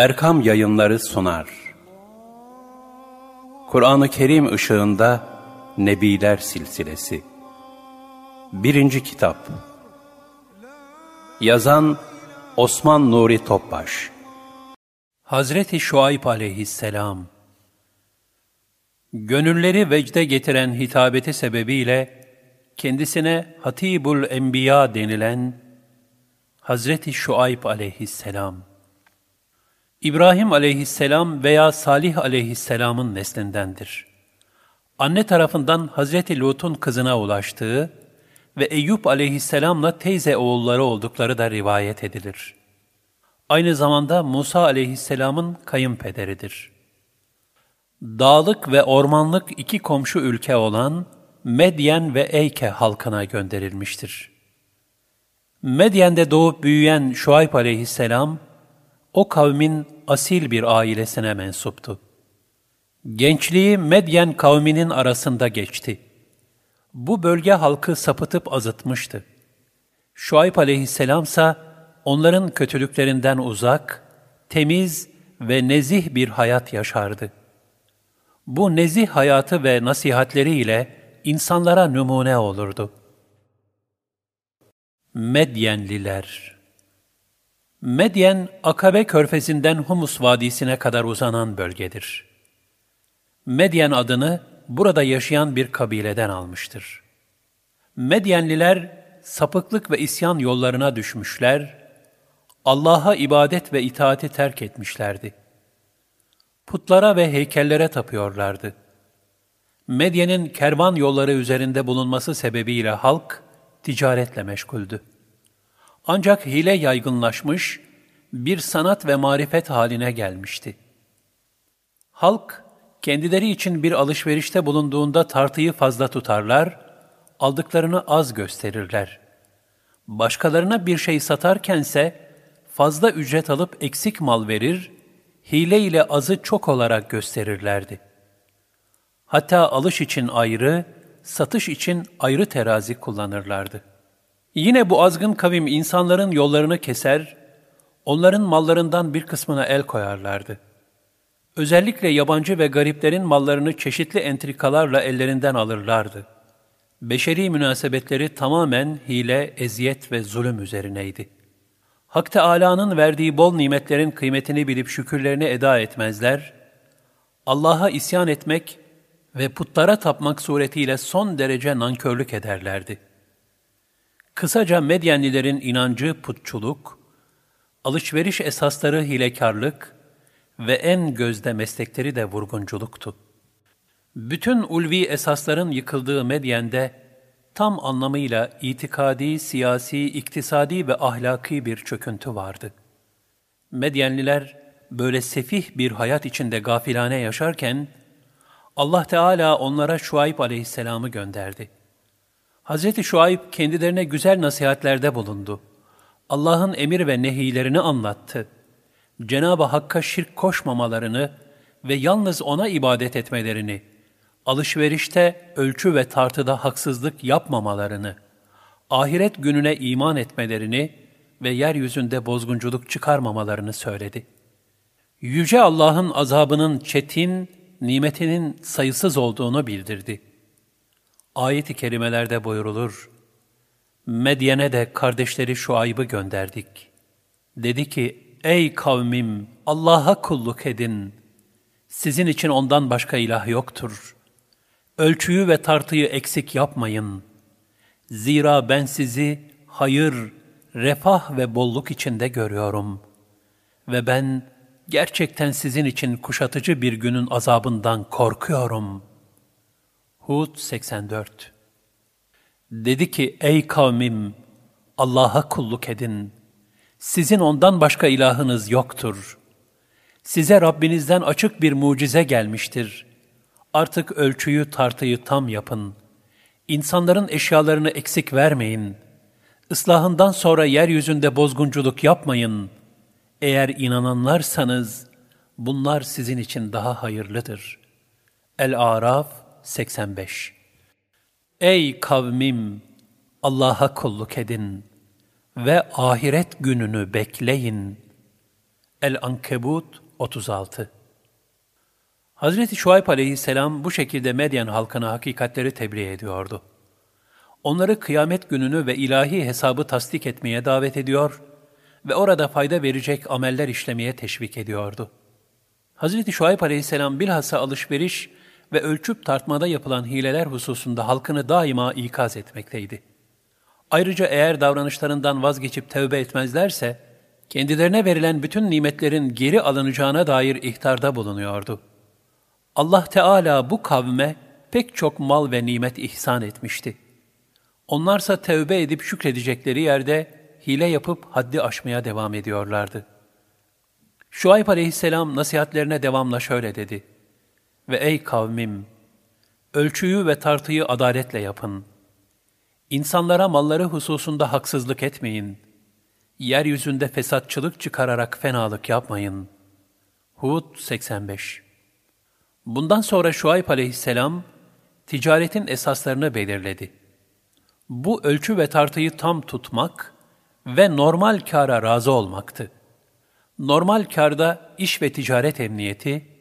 Erkam Yayınları sunar. Kur'an-ı Kerim ışığında Nebiler Silsilesi. Birinci Kitap. Yazan Osman Nuri Topbaş. Hazreti Şuayb Aleyhisselam. Gönülleri vecde getiren hitabeti sebebiyle kendisine Hatibul Enbiya denilen Hazreti Şuayb Aleyhisselam İbrahim aleyhisselam veya Salih aleyhisselamın neslindendir. Anne tarafından Hazreti Lut'un kızına ulaştığı ve Eyüp aleyhisselamla teyze oğulları oldukları da rivayet edilir. Aynı zamanda Musa aleyhisselamın kayınpederidir. Dağlık ve ormanlık iki komşu ülke olan Medyen ve Eyke halkına gönderilmiştir. Medyen'de doğup büyüyen Şuayb aleyhisselam, o kavmin asil bir ailesine mensuptu. Gençliği Medyen kavminin arasında geçti. Bu bölge halkı sapıtıp azıtmıştı. Şuayb aleyhisselam ise onların kötülüklerinden uzak, temiz ve nezih bir hayat yaşardı. Bu nezih hayatı ve nasihatleriyle insanlara numune olurdu. Medyenliler Medyen, Akabe körfezinden Humus Vadisi'ne kadar uzanan bölgedir. Medyen adını burada yaşayan bir kabileden almıştır. Medyenliler sapıklık ve isyan yollarına düşmüşler, Allah'a ibadet ve itaati terk etmişlerdi. Putlara ve heykellere tapıyorlardı. Medyen'in kervan yolları üzerinde bulunması sebebiyle halk ticaretle meşguldü. Ancak hile yaygınlaşmış, bir sanat ve marifet haline gelmişti. Halk, kendileri için bir alışverişte bulunduğunda tartıyı fazla tutarlar, aldıklarını az gösterirler. Başkalarına bir şey satarkense, fazla ücret alıp eksik mal verir, hile ile azı çok olarak gösterirlerdi. Hatta alış için ayrı, satış için ayrı terazi kullanırlardı. Yine bu azgın kavim insanların yollarını keser, onların mallarından bir kısmına el koyarlardı. Özellikle yabancı ve gariplerin mallarını çeşitli entrikalarla ellerinden alırlardı. Beşeri münasebetleri tamamen hile, eziyet ve zulüm üzerineydi. Hak Teâlâ'nın verdiği bol nimetlerin kıymetini bilip şükürlerini eda etmezler, Allah'a isyan etmek ve putlara tapmak suretiyle son derece nankörlük ederlerdi.'' Kısaca Medyenlilerin inancı putçuluk, alışveriş esasları hilekarlık ve en gözde meslekleri de vurgunculuktu. Bütün ulvi esasların yıkıldığı Medyen'de tam anlamıyla itikadi, siyasi, iktisadi ve ahlaki bir çöküntü vardı. Medyenliler böyle sefih bir hayat içinde gafilane yaşarken, Allah Teala onlara Şuayb aleyhisselamı gönderdi. Hz. Şuayb kendilerine güzel nasihatlerde bulundu. Allah'ın emir ve nehilerini anlattı. Cenab-ı Hakk'a şirk koşmamalarını ve yalnız O'na ibadet etmelerini, alışverişte, ölçü ve tartıda haksızlık yapmamalarını, ahiret gününe iman etmelerini ve yeryüzünde bozgunculuk çıkarmamalarını söyledi. Yüce Allah'ın azabının çetin, nimetinin sayısız olduğunu bildirdi.'' Ayet-i kerimelerde buyurulur, Medyen'e de kardeşleri Şuayb'ı gönderdik. Dedi ki, ey kavmim Allah'a kulluk edin. Sizin için ondan başka ilah yoktur. Ölçüyü ve tartıyı eksik yapmayın. Zira ben sizi hayır, refah ve bolluk içinde görüyorum. Ve ben gerçekten sizin için kuşatıcı bir günün azabından korkuyorum.'' Hud 84 Dedi ki, ey kavmim, Allah'a kulluk edin. Sizin ondan başka ilahınız yoktur. Size Rabbinizden açık bir mucize gelmiştir. Artık ölçüyü tartıyı tam yapın. İnsanların eşyalarını eksik vermeyin. Islahından sonra yeryüzünde bozgunculuk yapmayın. Eğer inananlarsanız, bunlar sizin için daha hayırlıdır. El-Araf 85 Ey kavmim! Allah'a kulluk edin ve ahiret gününü bekleyin. El-Ankebut 36 Hazreti Şuayb aleyhisselam bu şekilde Medyen halkına hakikatleri tebliğ ediyordu. Onları kıyamet gününü ve ilahi hesabı tasdik etmeye davet ediyor ve orada fayda verecek ameller işlemeye teşvik ediyordu. Hazreti Şuayb aleyhisselam bilhassa alışveriş ve ölçüp tartmada yapılan hileler hususunda halkını daima ikaz etmekteydi. Ayrıca eğer davranışlarından vazgeçip tövbe etmezlerse, kendilerine verilen bütün nimetlerin geri alınacağına dair ihtarda bulunuyordu. Allah Teala bu kavme pek çok mal ve nimet ihsan etmişti. Onlarsa tövbe edip şükredecekleri yerde hile yapıp haddi aşmaya devam ediyorlardı. Şuayb aleyhisselam nasihatlerine devamla şöyle dedi. Ve ey kavmim! Ölçüyü ve tartıyı adaletle yapın. İnsanlara malları hususunda haksızlık etmeyin. Yeryüzünde fesatçılık çıkararak fenalık yapmayın. Hud 85 Bundan sonra Şuayb aleyhisselam, ticaretin esaslarını belirledi. Bu ölçü ve tartıyı tam tutmak ve normal kâra razı olmaktı. Normal kârda iş ve ticaret emniyeti,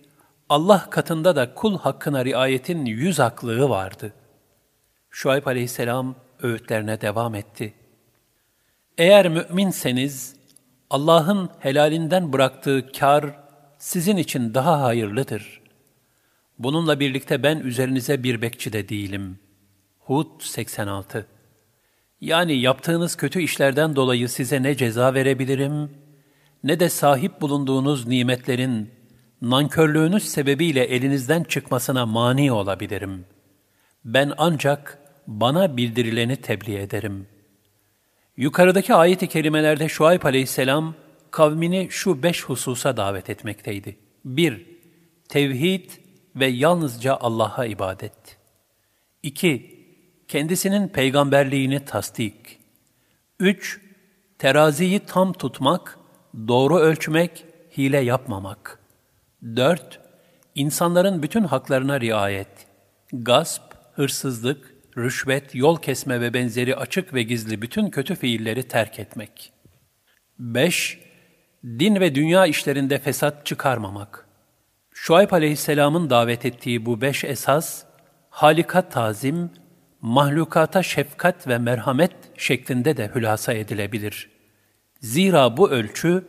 Allah katında da kul hakkına riayetin yüz haklığı vardı. Şuayb aleyhisselam öğütlerine devam etti. Eğer müminseniz, Allah'ın helalinden bıraktığı kar sizin için daha hayırlıdır. Bununla birlikte ben üzerinize bir bekçi de değilim. Hud 86 Yani yaptığınız kötü işlerden dolayı size ne ceza verebilirim, ne de sahip bulunduğunuz nimetlerin nankörlüğünüz sebebiyle elinizden çıkmasına mani olabilirim. Ben ancak bana bildirileni tebliğ ederim. Yukarıdaki ayet-i kerimelerde Şuayb aleyhisselam kavmini şu beş hususa davet etmekteydi. 1. Tevhid ve yalnızca Allah'a ibadet. 2. Kendisinin peygamberliğini tasdik. 3. Teraziyi tam tutmak, doğru ölçmek, hile yapmamak. 4. İnsanların bütün haklarına riayet. Gasp, hırsızlık, rüşvet, yol kesme ve benzeri açık ve gizli bütün kötü fiilleri terk etmek. 5. Din ve dünya işlerinde fesat çıkarmamak. Şuayb aleyhisselamın davet ettiği bu beş esas, halika tazim, mahlukata şefkat ve merhamet şeklinde de hülasa edilebilir. Zira bu ölçü,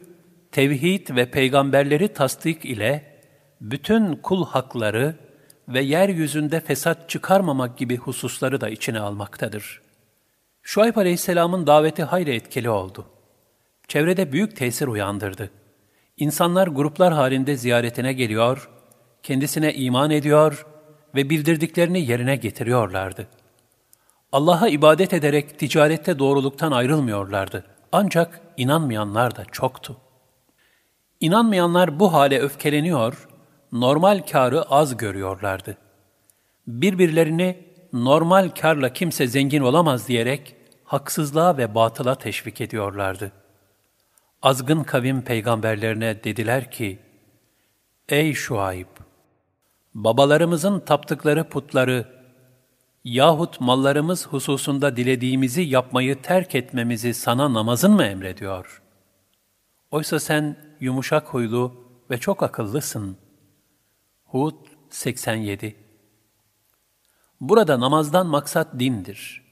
tevhid ve peygamberleri tasdik ile bütün kul hakları ve yeryüzünde fesat çıkarmamak gibi hususları da içine almaktadır. Şuayb Aleyhisselam'ın daveti hayli etkili oldu. Çevrede büyük tesir uyandırdı. İnsanlar gruplar halinde ziyaretine geliyor, kendisine iman ediyor ve bildirdiklerini yerine getiriyorlardı. Allah'a ibadet ederek ticarette doğruluktan ayrılmıyorlardı. Ancak inanmayanlar da çoktu. İnanmayanlar bu hale öfkeleniyor, normal karı az görüyorlardı. Birbirlerini normal karla kimse zengin olamaz diyerek haksızlığa ve batıla teşvik ediyorlardı. Azgın kavim peygamberlerine dediler ki, Ey Şuayb! Babalarımızın taptıkları putları yahut mallarımız hususunda dilediğimizi yapmayı terk etmemizi sana namazın mı emrediyor? Oysa sen yumuşak huylu ve çok akıllısın. Hud 87 Burada namazdan maksat dindir.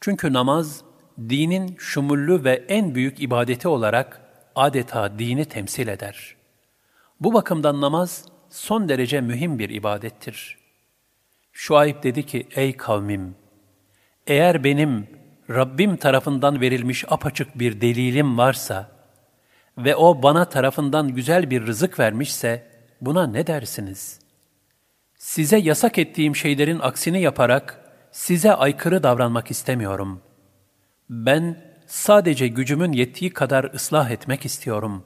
Çünkü namaz, dinin şumullü ve en büyük ibadeti olarak adeta dini temsil eder. Bu bakımdan namaz son derece mühim bir ibadettir. Şuayb dedi ki, ey kavmim, eğer benim Rabbim tarafından verilmiş apaçık bir delilim varsa ve o bana tarafından güzel bir rızık vermişse, buna ne dersiniz? Size yasak ettiğim şeylerin aksini yaparak size aykırı davranmak istemiyorum. Ben sadece gücümün yettiği kadar ıslah etmek istiyorum.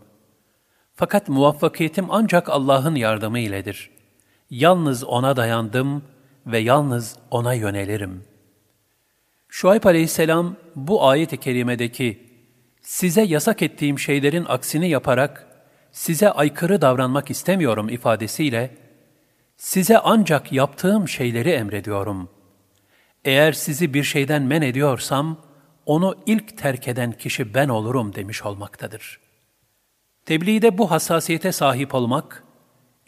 Fakat muvaffakiyetim ancak Allah'ın yardımı iledir. Yalnız O'na dayandım ve yalnız O'na yönelirim. Şuayb aleyhisselam bu ayet-i kerimedeki size yasak ettiğim şeylerin aksini yaparak size aykırı davranmak istemiyorum ifadesiyle, size ancak yaptığım şeyleri emrediyorum. Eğer sizi bir şeyden men ediyorsam, onu ilk terk eden kişi ben olurum demiş olmaktadır. Tebliğde bu hassasiyete sahip olmak,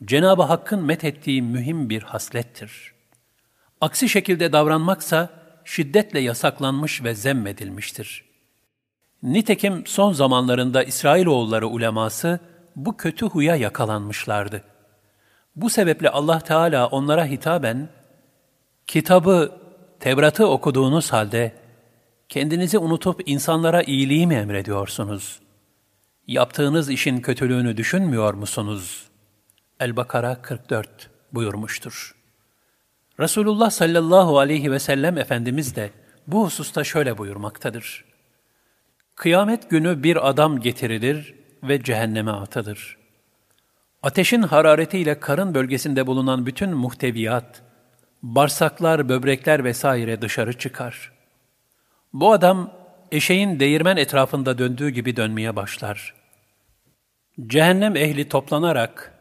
Cenab-ı Hakk'ın methettiği mühim bir haslettir. Aksi şekilde davranmaksa şiddetle yasaklanmış ve zemmedilmiştir. Nitekim son zamanlarında İsrailoğulları uleması bu kötü huya yakalanmışlardı. Bu sebeple Allah Teala onlara hitaben, kitabı, Tevrat'ı okuduğunuz halde, kendinizi unutup insanlara iyiliği mi emrediyorsunuz? Yaptığınız işin kötülüğünü düşünmüyor musunuz? El-Bakara 44 buyurmuştur. Resulullah sallallahu aleyhi ve sellem Efendimiz de bu hususta şöyle buyurmaktadır. Kıyamet günü bir adam getirilir ve cehenneme atılır. Ateşin hararetiyle karın bölgesinde bulunan bütün muhteviyat, bağırsaklar, böbrekler vesaire dışarı çıkar. Bu adam eşeğin değirmen etrafında döndüğü gibi dönmeye başlar. Cehennem ehli toplanarak,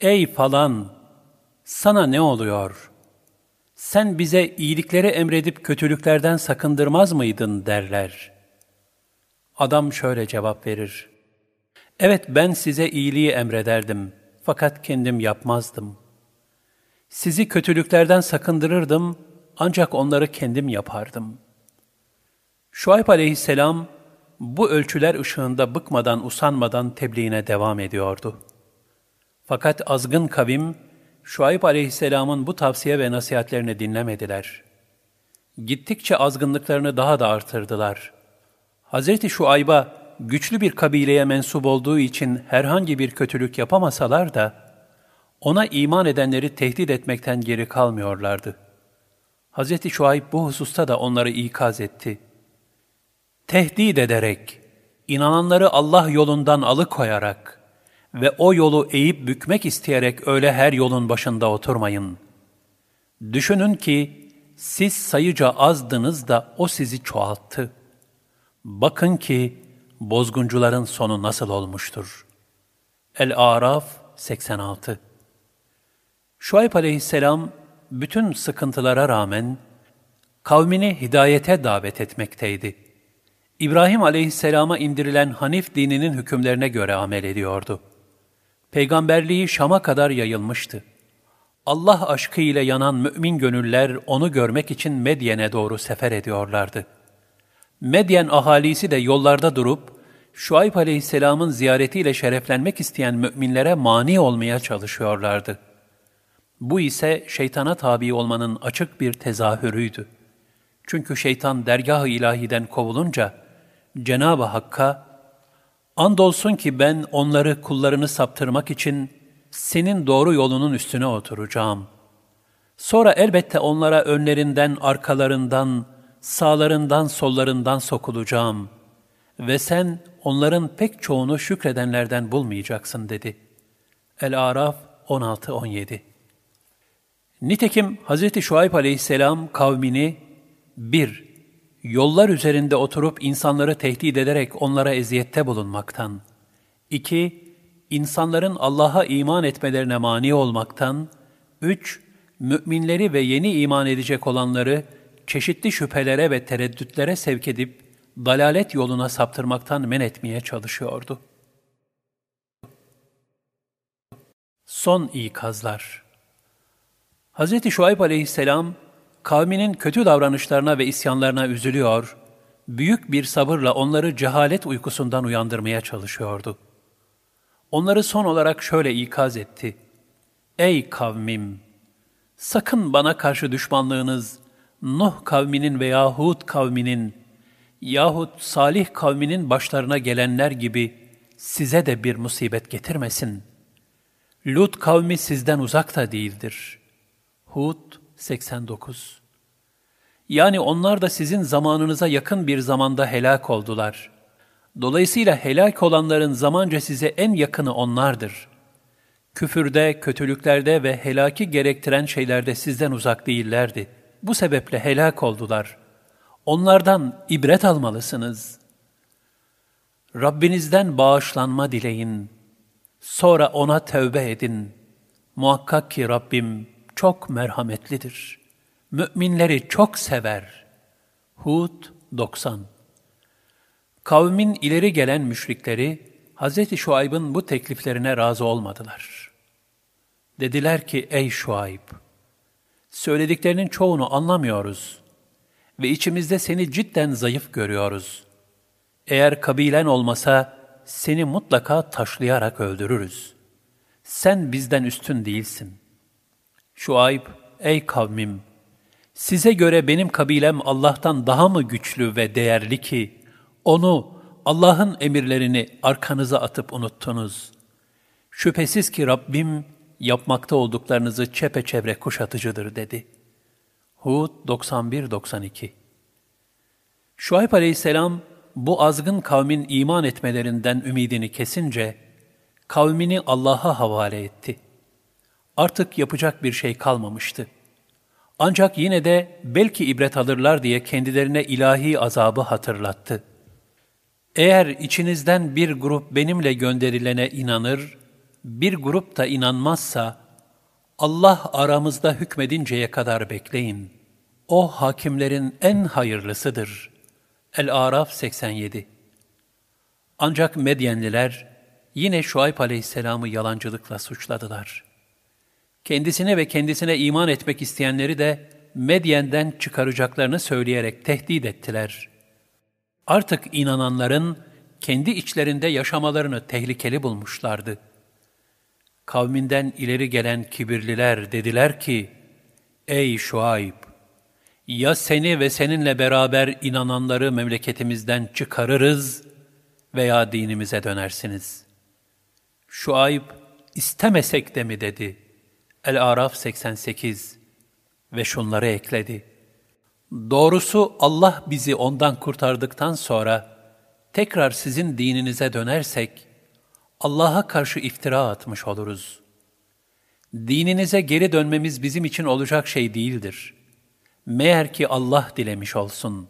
''Ey falan, sana ne oluyor? Sen bize iyilikleri emredip kötülüklerden sakındırmaz mıydın?'' derler. Adam şöyle cevap verir. Evet ben size iyiliği emrederdim fakat kendim yapmazdım. Sizi kötülüklerden sakındırırdım ancak onları kendim yapardım. Şuayb aleyhisselam bu ölçüler ışığında bıkmadan usanmadan tebliğine devam ediyordu. Fakat azgın kavim Şuayb aleyhisselamın bu tavsiye ve nasihatlerini dinlemediler. Gittikçe azgınlıklarını daha da artırdılar. Hz. Şuayb'a güçlü bir kabileye mensup olduğu için herhangi bir kötülük yapamasalar da, ona iman edenleri tehdit etmekten geri kalmıyorlardı. Hz. Şuayb bu hususta da onları ikaz etti. Tehdit ederek, inananları Allah yolundan alıkoyarak ve o yolu eğip bükmek isteyerek öyle her yolun başında oturmayın. Düşünün ki siz sayıca azdınız da o sizi çoğalttı. Bakın ki bozguncuların sonu nasıl olmuştur? El-Araf 86 Şuayb aleyhisselam bütün sıkıntılara rağmen kavmini hidayete davet etmekteydi. İbrahim aleyhisselama indirilen Hanif dininin hükümlerine göre amel ediyordu. Peygamberliği Şam'a kadar yayılmıştı. Allah aşkı ile yanan mümin gönüller onu görmek için Medyen'e doğru sefer ediyorlardı. Medyen ahalisi de yollarda durup Şuayb aleyhisselamın ziyaretiyle şereflenmek isteyen müminlere mani olmaya çalışıyorlardı. Bu ise şeytana tabi olmanın açık bir tezahürüydü. Çünkü şeytan dergah-ı ilahiden kovulunca Cenab-ı Hakk'a andolsun ki ben onları kullarını saptırmak için senin doğru yolunun üstüne oturacağım. Sonra elbette onlara önlerinden, arkalarından, sağlarından, sollarından sokulacağım ve sen onların pek çoğunu şükredenlerden bulmayacaksın dedi. El-Araf 16-17 Nitekim Hz. Şuayb aleyhisselam kavmini bir, yollar üzerinde oturup insanları tehdit ederek onlara eziyette bulunmaktan, iki, insanların Allah'a iman etmelerine mani olmaktan, üç, müminleri ve yeni iman edecek olanları çeşitli şüphelere ve tereddütlere sevk edip dalalet yoluna saptırmaktan men etmeye çalışıyordu. Son ikazlar Hz. Şuayb aleyhisselam, kavminin kötü davranışlarına ve isyanlarına üzülüyor, büyük bir sabırla onları cehalet uykusundan uyandırmaya çalışıyordu. Onları son olarak şöyle ikaz etti. Ey kavmim! Sakın bana karşı düşmanlığınız, Nuh kavminin veya Hud kavminin yahut Salih kavminin başlarına gelenler gibi size de bir musibet getirmesin. Lut kavmi sizden uzak da değildir. Hud 89 Yani onlar da sizin zamanınıza yakın bir zamanda helak oldular. Dolayısıyla helak olanların zamanca size en yakını onlardır. Küfürde, kötülüklerde ve helaki gerektiren şeylerde sizden uzak değillerdi. Bu sebeple helak oldular.'' Onlardan ibret almalısınız. Rabbinizden bağışlanma dileyin. Sonra ona tövbe edin. Muhakkak ki Rabbim çok merhametlidir. Müminleri çok sever. Hud 90 Kavmin ileri gelen müşrikleri, Hz. Şuayb'ın bu tekliflerine razı olmadılar. Dediler ki, ey Şuayb, söylediklerinin çoğunu anlamıyoruz ve içimizde seni cidden zayıf görüyoruz. Eğer kabilen olmasa seni mutlaka taşlayarak öldürürüz. Sen bizden üstün değilsin. Şuayb, ey kavmim, size göre benim kabilem Allah'tan daha mı güçlü ve değerli ki, onu, Allah'ın emirlerini arkanıza atıp unuttunuz. Şüphesiz ki Rabbim, yapmakta olduklarınızı çepeçevre kuşatıcıdır dedi. Hud 91-92 Şuayb aleyhisselam, bu azgın kavmin iman etmelerinden ümidini kesince, kavmini Allah'a havale etti. Artık yapacak bir şey kalmamıştı. Ancak yine de belki ibret alırlar diye kendilerine ilahi azabı hatırlattı. Eğer içinizden bir grup benimle gönderilene inanır, bir grup da inanmazsa, Allah aramızda hükmedinceye kadar bekleyin. O hakimlerin en hayırlısıdır. El-Araf 87 Ancak Medyenliler yine Şuayb aleyhisselamı yalancılıkla suçladılar. Kendisine ve kendisine iman etmek isteyenleri de Medyen'den çıkaracaklarını söyleyerek tehdit ettiler. Artık inananların kendi içlerinde yaşamalarını tehlikeli bulmuşlardı. Kavminden ileri gelen kibirliler dediler ki, Ey Şuayb! Ya seni ve seninle beraber inananları memleketimizden çıkarırız veya dinimize dönersiniz. Şuayb, istemesek de mi dedi. El-Araf 88 ve şunları ekledi. Doğrusu Allah bizi ondan kurtardıktan sonra tekrar sizin dininize dönersek, Allah'a karşı iftira atmış oluruz. Dininize geri dönmemiz bizim için olacak şey değildir. Meğer ki Allah dilemiş olsun.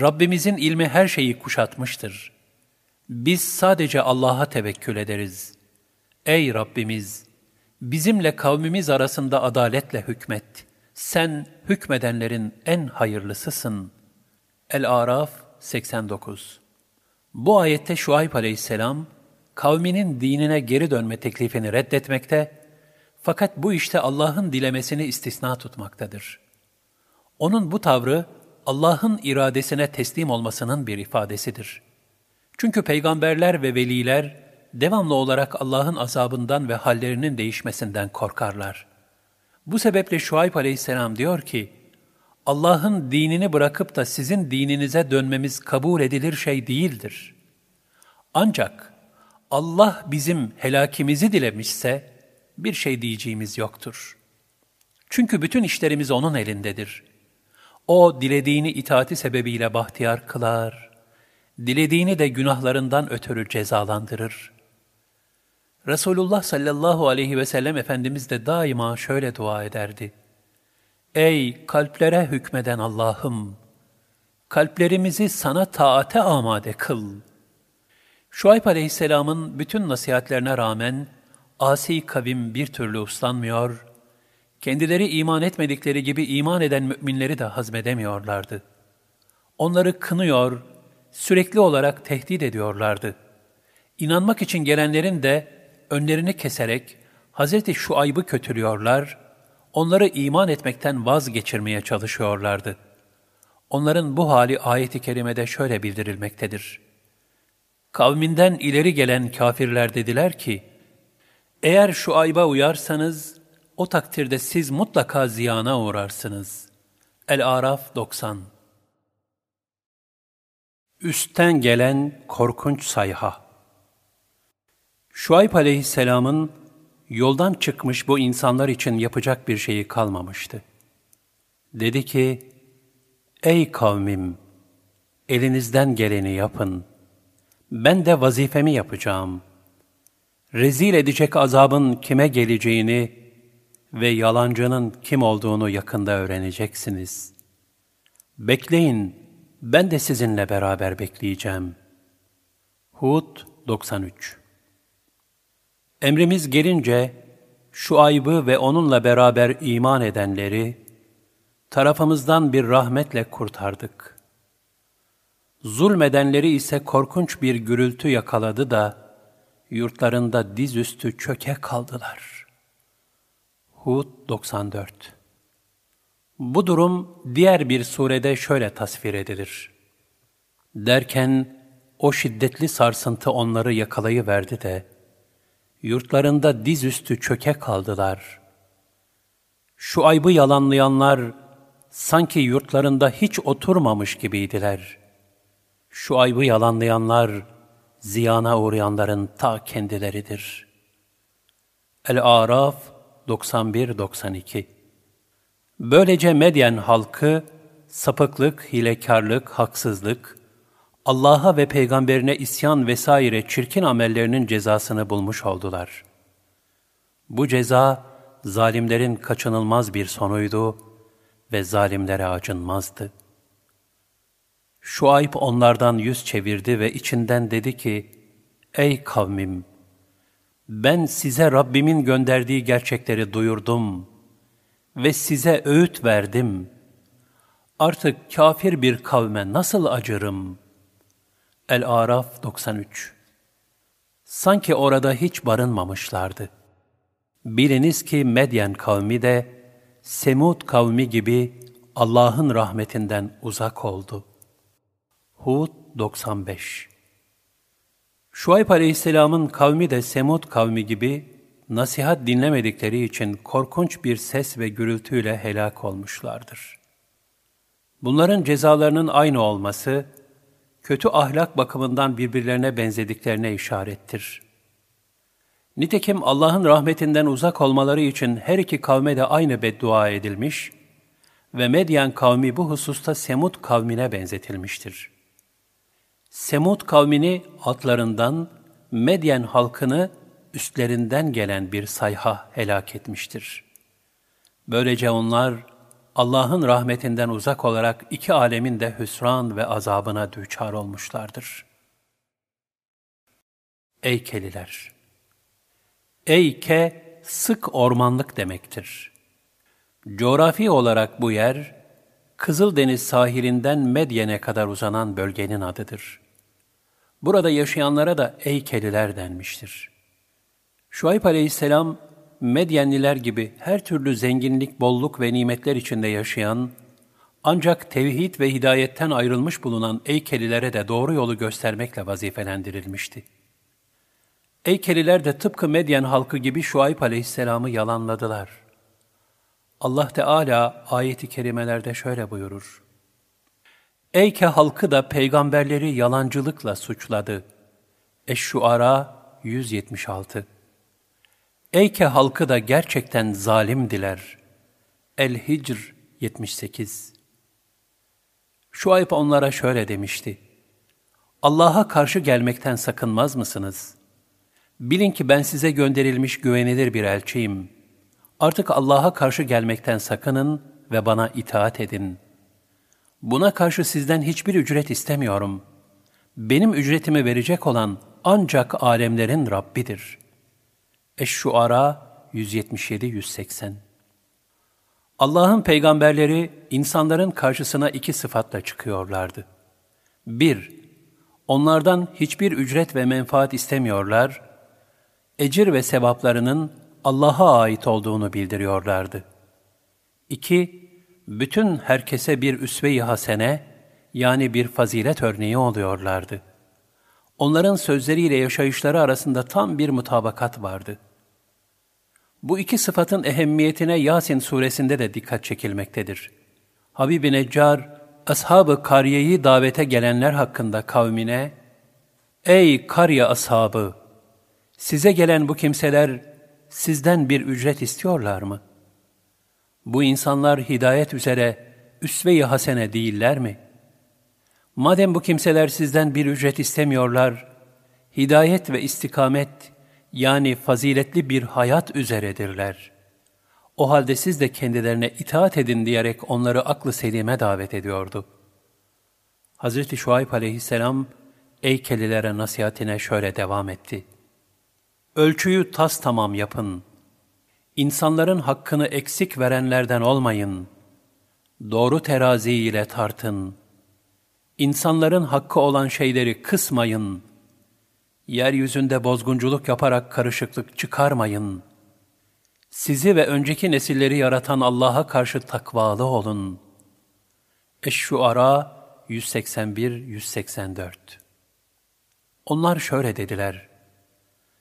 Rabbimizin ilmi her şeyi kuşatmıştır. Biz sadece Allah'a tevekkül ederiz. Ey Rabbimiz! Bizimle kavmimiz arasında adaletle hükmet. Sen hükmedenlerin en hayırlısısın. El-Araf 89 Bu ayette Şuayb aleyhisselam, kavminin dinine geri dönme teklifini reddetmekte, fakat bu işte Allah'ın dilemesini istisna tutmaktadır. Onun bu tavrı, Allah'ın iradesine teslim olmasının bir ifadesidir. Çünkü peygamberler ve veliler, devamlı olarak Allah'ın azabından ve hallerinin değişmesinden korkarlar. Bu sebeple Şuayb aleyhisselam diyor ki, Allah'ın dinini bırakıp da sizin dininize dönmemiz kabul edilir şey değildir. Ancak Allah bizim helakimizi dilemişse bir şey diyeceğimiz yoktur. Çünkü bütün işlerimiz O'nun elindedir. O dilediğini itaati sebebiyle bahtiyar kılar, dilediğini de günahlarından ötürü cezalandırır. Resulullah sallallahu aleyhi ve sellem Efendimiz de daima şöyle dua ederdi. Ey kalplere hükmeden Allah'ım! Kalplerimizi sana taate amade kıl.'' Şuayb aleyhisselamın bütün nasihatlerine rağmen asi kavim bir türlü uslanmıyor, kendileri iman etmedikleri gibi iman eden müminleri de hazmedemiyorlardı. Onları kınıyor, sürekli olarak tehdit ediyorlardı. İnanmak için gelenlerin de önlerini keserek Hz. Şuayb'ı kötülüyorlar, onları iman etmekten vazgeçirmeye çalışıyorlardı. Onların bu hali ayet-i kerimede şöyle bildirilmektedir. Kavminden ileri gelen kafirler dediler ki, eğer şu ayba uyarsanız, o takdirde siz mutlaka ziyana uğrarsınız. El-Araf 90 Üstten gelen korkunç sayha Şuayb aleyhisselamın yoldan çıkmış bu insanlar için yapacak bir şeyi kalmamıştı. Dedi ki, Ey kavmim! Elinizden geleni yapın.'' Ben de vazifemi yapacağım. Rezil edecek azabın kime geleceğini ve yalancının kim olduğunu yakında öğreneceksiniz. Bekleyin, ben de sizinle beraber bekleyeceğim. Hud 93 Emrimiz gelince, şu aybı ve onunla beraber iman edenleri, tarafımızdan bir rahmetle kurtardık. Zulmedenleri ise korkunç bir gürültü yakaladı da, yurtlarında dizüstü çöke kaldılar. Hud 94 Bu durum diğer bir surede şöyle tasvir edilir. Derken o şiddetli sarsıntı onları yakalayıverdi de, yurtlarında dizüstü çöke kaldılar. Şu aybı yalanlayanlar, sanki yurtlarında hiç oturmamış gibiydiler. Şu aybı yalanlayanlar, ziyana uğrayanların ta kendileridir. El-Araf 91-92 Böylece Medyen halkı, sapıklık, hilekarlık, haksızlık, Allah'a ve peygamberine isyan vesaire çirkin amellerinin cezasını bulmuş oldular. Bu ceza, zalimlerin kaçınılmaz bir sonuydu ve zalimlere acınmazdı. Şuayb onlardan yüz çevirdi ve içinden dedi ki, Ey kavmim! Ben size Rabbimin gönderdiği gerçekleri duyurdum ve size öğüt verdim. Artık kafir bir kavme nasıl acırım? El-Araf 93 Sanki orada hiç barınmamışlardı. Biliniz ki Medyen kavmi de Semud kavmi gibi Allah'ın rahmetinden uzak oldu. Hud 95 Şuayb aleyhisselamın kavmi de Semud kavmi gibi nasihat dinlemedikleri için korkunç bir ses ve gürültüyle helak olmuşlardır. Bunların cezalarının aynı olması, kötü ahlak bakımından birbirlerine benzediklerine işarettir. Nitekim Allah'ın rahmetinden uzak olmaları için her iki kavme de aynı beddua edilmiş ve Medyen kavmi bu hususta Semud kavmine benzetilmiştir. Semud kavmini atlarından, Medyen halkını üstlerinden gelen bir sayha helak etmiştir. Böylece onlar Allah'ın rahmetinden uzak olarak iki alemin de hüsran ve azabına düçar olmuşlardır. Eykeliler Eyke, sık ormanlık demektir. Coğrafi olarak bu yer, Kızıldeniz sahilinden Medyen'e kadar uzanan bölgenin adıdır. Burada yaşayanlara da Eykeliler denmiştir. Şuayb aleyhisselam, Medyenliler gibi her türlü zenginlik, bolluk ve nimetler içinde yaşayan, ancak tevhid ve hidayetten ayrılmış bulunan Eykelilere de doğru yolu göstermekle vazifelendirilmişti. Eykeliler de tıpkı Medyen halkı gibi Şuayb aleyhisselamı yalanladılar. Allah Teala ayeti kerimelerde şöyle buyurur. Eyke halkı da peygamberleri yalancılıkla suçladı. Eş-Şuara 176 Eyke halkı da gerçekten zalimdiler. El-Hicr 78 Şuayb onlara şöyle demişti. Allah'a karşı gelmekten sakınmaz mısınız? Bilin ki ben size gönderilmiş güvenilir bir elçiyim. Artık Allah'a karşı gelmekten sakının ve bana itaat edin. Buna karşı sizden hiçbir ücret istemiyorum. Benim ücretimi verecek olan ancak alemlerin Rabbidir.'' Eş-Şuara 177-180 Allah'ın peygamberleri insanların karşısına iki sıfatla çıkıyorlardı. 1. Onlardan hiçbir ücret ve menfaat istemiyorlar, ecir ve sevaplarının Allah'a ait olduğunu bildiriyorlardı. 2. Bütün herkese bir üsve-i hasene, yani bir fazilet örneği oluyorlardı. Onların sözleriyle yaşayışları arasında tam bir mutabakat vardı. Bu iki sıfatın ehemmiyetine Yasin suresinde de dikkat çekilmektedir. Habib-i Neccar, ashab-ı Kariye'yi davete gelenler hakkında kavmine, Ey Karya ashabı! Size gelen bu kimseler sizden bir ücret istiyorlar mı? Bu insanlar hidayet üzere üsve-i hasene değiller mi? Madem bu kimseler sizden bir ücret istemiyorlar, hidayet ve istikamet yani faziletli bir hayat üzeredirler. O halde siz de kendilerine itaat edin diyerek onları aklı selime davet ediyordu. Hz. Şuayb aleyhisselam Eykelilere nasihatine şöyle devam etti. Ölçüyü tas tamam yapın. İnsanların hakkını eksik verenlerden olmayın. Doğru terazi ile tartın. İnsanların hakkı olan şeyleri kısmayın. Yeryüzünde bozgunculuk yaparak karışıklık çıkarmayın. Sizi ve önceki nesilleri yaratan Allah'a karşı takvalı olun. Eş-Şuara 181-184 Onlar şöyle dediler.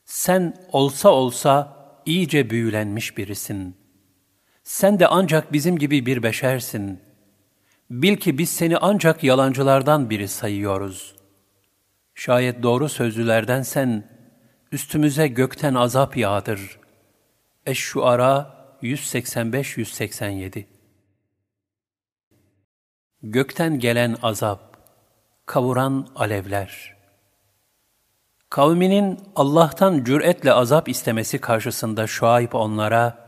Sen olsa olsa iyice büyülenmiş birisin. Sen de ancak bizim gibi bir beşersin. Bil ki biz seni ancak yalancılardan biri sayıyoruz. Şayet doğru sözlülerden sen, üstümüze gökten azap yağdır. Eş-Şuara 185-187 Gökten gelen azap, kavuran alevler. Kavminin Allah'tan cüretle azap istemesi karşısında Şuayb onlara,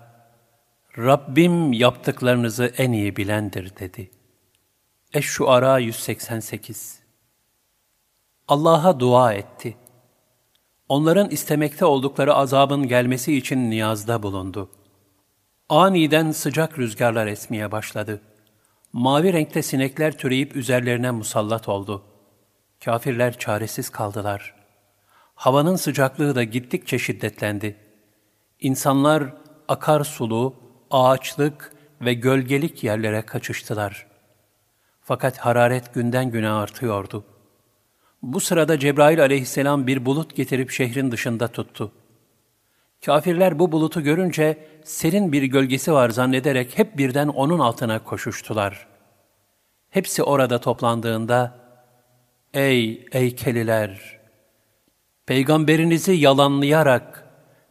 Rabbim yaptıklarınızı en iyi bilendir dedi. Eş-Şuara 188 Allah'a dua etti. Onların istemekte oldukları azabın gelmesi için niyazda bulundu. Aniden sıcak rüzgarlar esmeye başladı. Mavi renkte sinekler türeyip üzerlerine musallat oldu. Kafirler çaresiz kaldılar. Havanın sıcaklığı da gittikçe şiddetlendi. İnsanlar akar sulu, ağaçlık ve gölgelik yerlere kaçıştılar. Fakat hararet günden güne artıyordu. Bu sırada Cebrail aleyhisselam bir bulut getirip şehrin dışında tuttu. Kafirler bu bulutu görünce serin bir gölgesi var zannederek hep birden onun altına koşuştular. Hepsi orada toplandığında, Ey eykeliler! Peygamberinizi yalanlayarak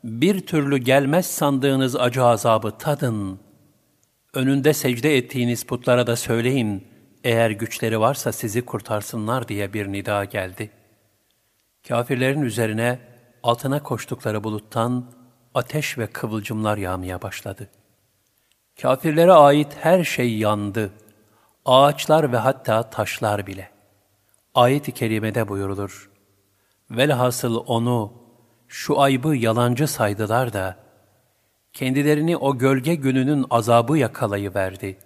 bir türlü gelmez sandığınız acı azabı tadın. Önünde secde ettiğiniz putlara da söyleyin, eğer güçleri varsa sizi kurtarsınlar diye bir nida geldi. Kafirlerin üzerine altına koştukları buluttan ateş ve kıvılcımlar yağmaya başladı. Kafirlere ait her şey yandı. Ağaçlar ve hatta taşlar bile. Ayet-i kerimede buyurulur. Velhasıl onu, şu aybı yalancı saydılar da, kendilerini o gölge gününün azabı yakalayıverdi.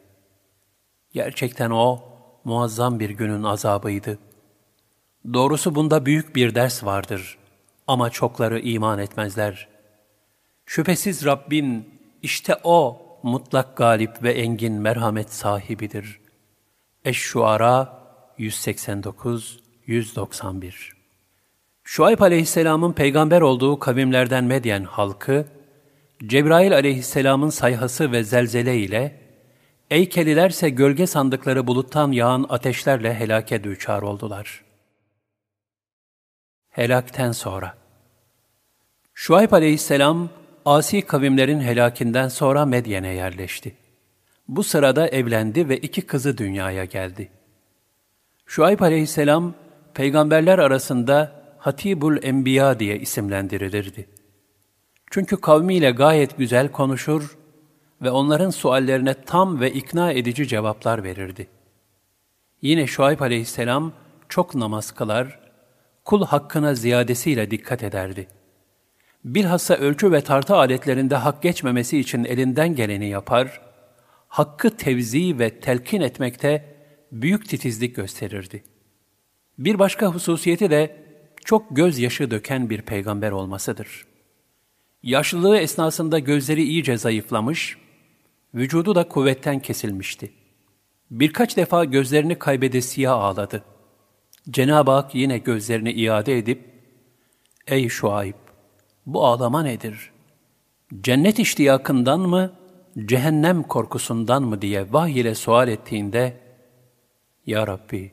Gerçekten o, muazzam bir günün azabıydı. Doğrusu bunda büyük bir ders vardır ama çokları iman etmezler. Şüphesiz Rabbin, işte O, mutlak galip ve engin merhamet sahibidir. Eş-Şuara 189-191 Şuayb aleyhisselamın peygamber olduğu kavimlerden Medyen halkı, Cebrail aleyhisselamın sayhası ve zelzele ile, Eykelilerse gölge sandıkları buluttan yağan ateşlerle helake düçar oldular. Helakten sonra Şuayb aleyhisselam, asi kavimlerin helakinden sonra Medyen'e yerleşti. Bu sırada evlendi ve iki kızı dünyaya geldi. Şuayb aleyhisselam, peygamberler arasında Hatibul Enbiya diye isimlendirilirdi. Çünkü kavmiyle gayet güzel konuşur ve onların suallerine tam ve ikna edici cevaplar verirdi. Yine Şuayb aleyhisselam çok namaz kılar, kul hakkına ziyadesiyle dikkat ederdi. Bilhassa ölçü ve tartı aletlerinde hak geçmemesi için elinden geleni yapar, hakkı tevzi ve telkin etmekte büyük titizlik gösterirdi. Bir başka hususiyeti de çok gözyaşı döken bir peygamber olmasıdır. Yaşlılığı esnasında gözleri iyice zayıflamış, Vücudu da kuvvetten kesilmişti. Birkaç defa gözlerini kaybedesiye ağladı. Cenab-ı Hak yine gözlerini iade edip, Ey Şuayb, bu ağlama nedir? Cennet iştiyakından mı, cehennem korkusundan mı diye vahiy ile sual ettiğinde, Ya Rabbi,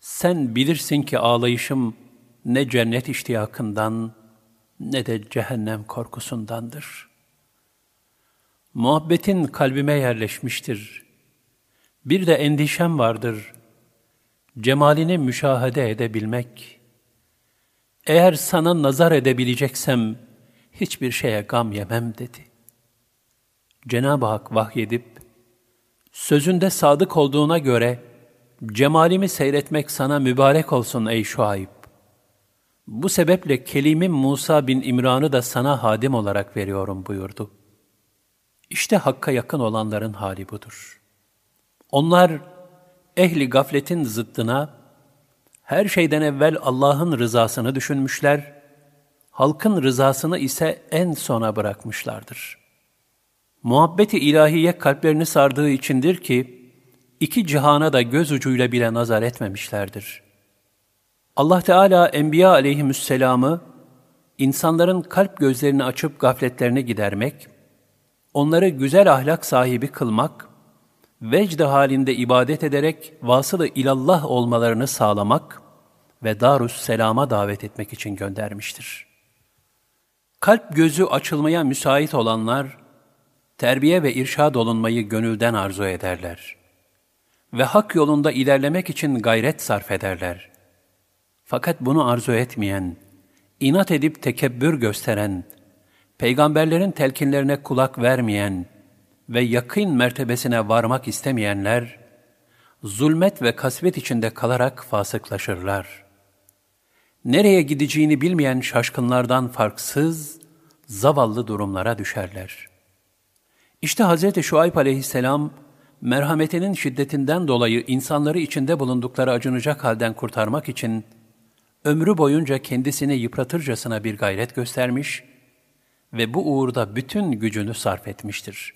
sen bilirsin ki ağlayışım ne cennet iştiyakından ne de cehennem korkusundandır.'' Muhabbetin kalbime yerleşmiştir. Bir de endişem vardır. Cemalini müşahede edebilmek. Eğer sana nazar edebileceksem hiçbir şeye gam yemem dedi. Cenab-ı Hak vahyedip, sözünde sadık olduğuna göre cemalimi seyretmek sana mübarek olsun ey Şuayb. Bu sebeple kelimim Musa bin İmran'ı da sana hadim olarak veriyorum buyurdu.'' İşte Hakk'a yakın olanların hali budur. Onlar ehli gafletin zıddına, her şeyden evvel Allah'ın rızasını düşünmüşler, halkın rızasını ise en sona bırakmışlardır. Muhabbeti ilahiye kalplerini sardığı içindir ki, iki cihana da göz ucuyla bile nazar etmemişlerdir. Allah Teala Enbiya aleyhisselamı, insanların kalp gözlerini açıp gafletlerini gidermek, onları güzel ahlak sahibi kılmak, vecd halinde ibadet ederek vasılı ilallah olmalarını sağlamak ve darus selama davet etmek için göndermiştir. Kalp gözü açılmaya müsait olanlar, terbiye ve irşad olunmayı gönülden arzu ederler. Ve hak yolunda ilerlemek için gayret sarf ederler. Fakat bunu arzu etmeyen, inat edip tekebbür gösteren, peygamberlerin telkinlerine kulak vermeyen ve yakın mertebesine varmak istemeyenler, zulmet ve kasvet içinde kalarak fasıklaşırlar. Nereye gideceğini bilmeyen şaşkınlardan farksız, zavallı durumlara düşerler. İşte Hz. Şuayb aleyhisselam, merhametinin şiddetinden dolayı insanları içinde bulundukları acınacak halden kurtarmak için, ömrü boyunca kendisini yıpratırcasına bir gayret göstermiş ve bu uğurda bütün gücünü sarf etmiştir.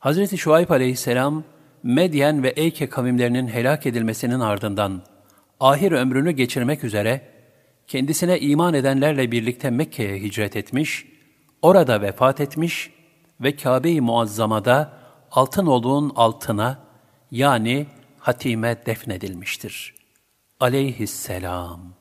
Hz. Şuayb aleyhisselam, Medyen ve Eyke kavimlerinin helak edilmesinin ardından, ahir ömrünü geçirmek üzere, kendisine iman edenlerle birlikte Mekke'ye hicret etmiş, orada vefat etmiş ve Kabe-i Muazzama'da altın olduğun altına, yani hatime defnedilmiştir. Aleyhisselam.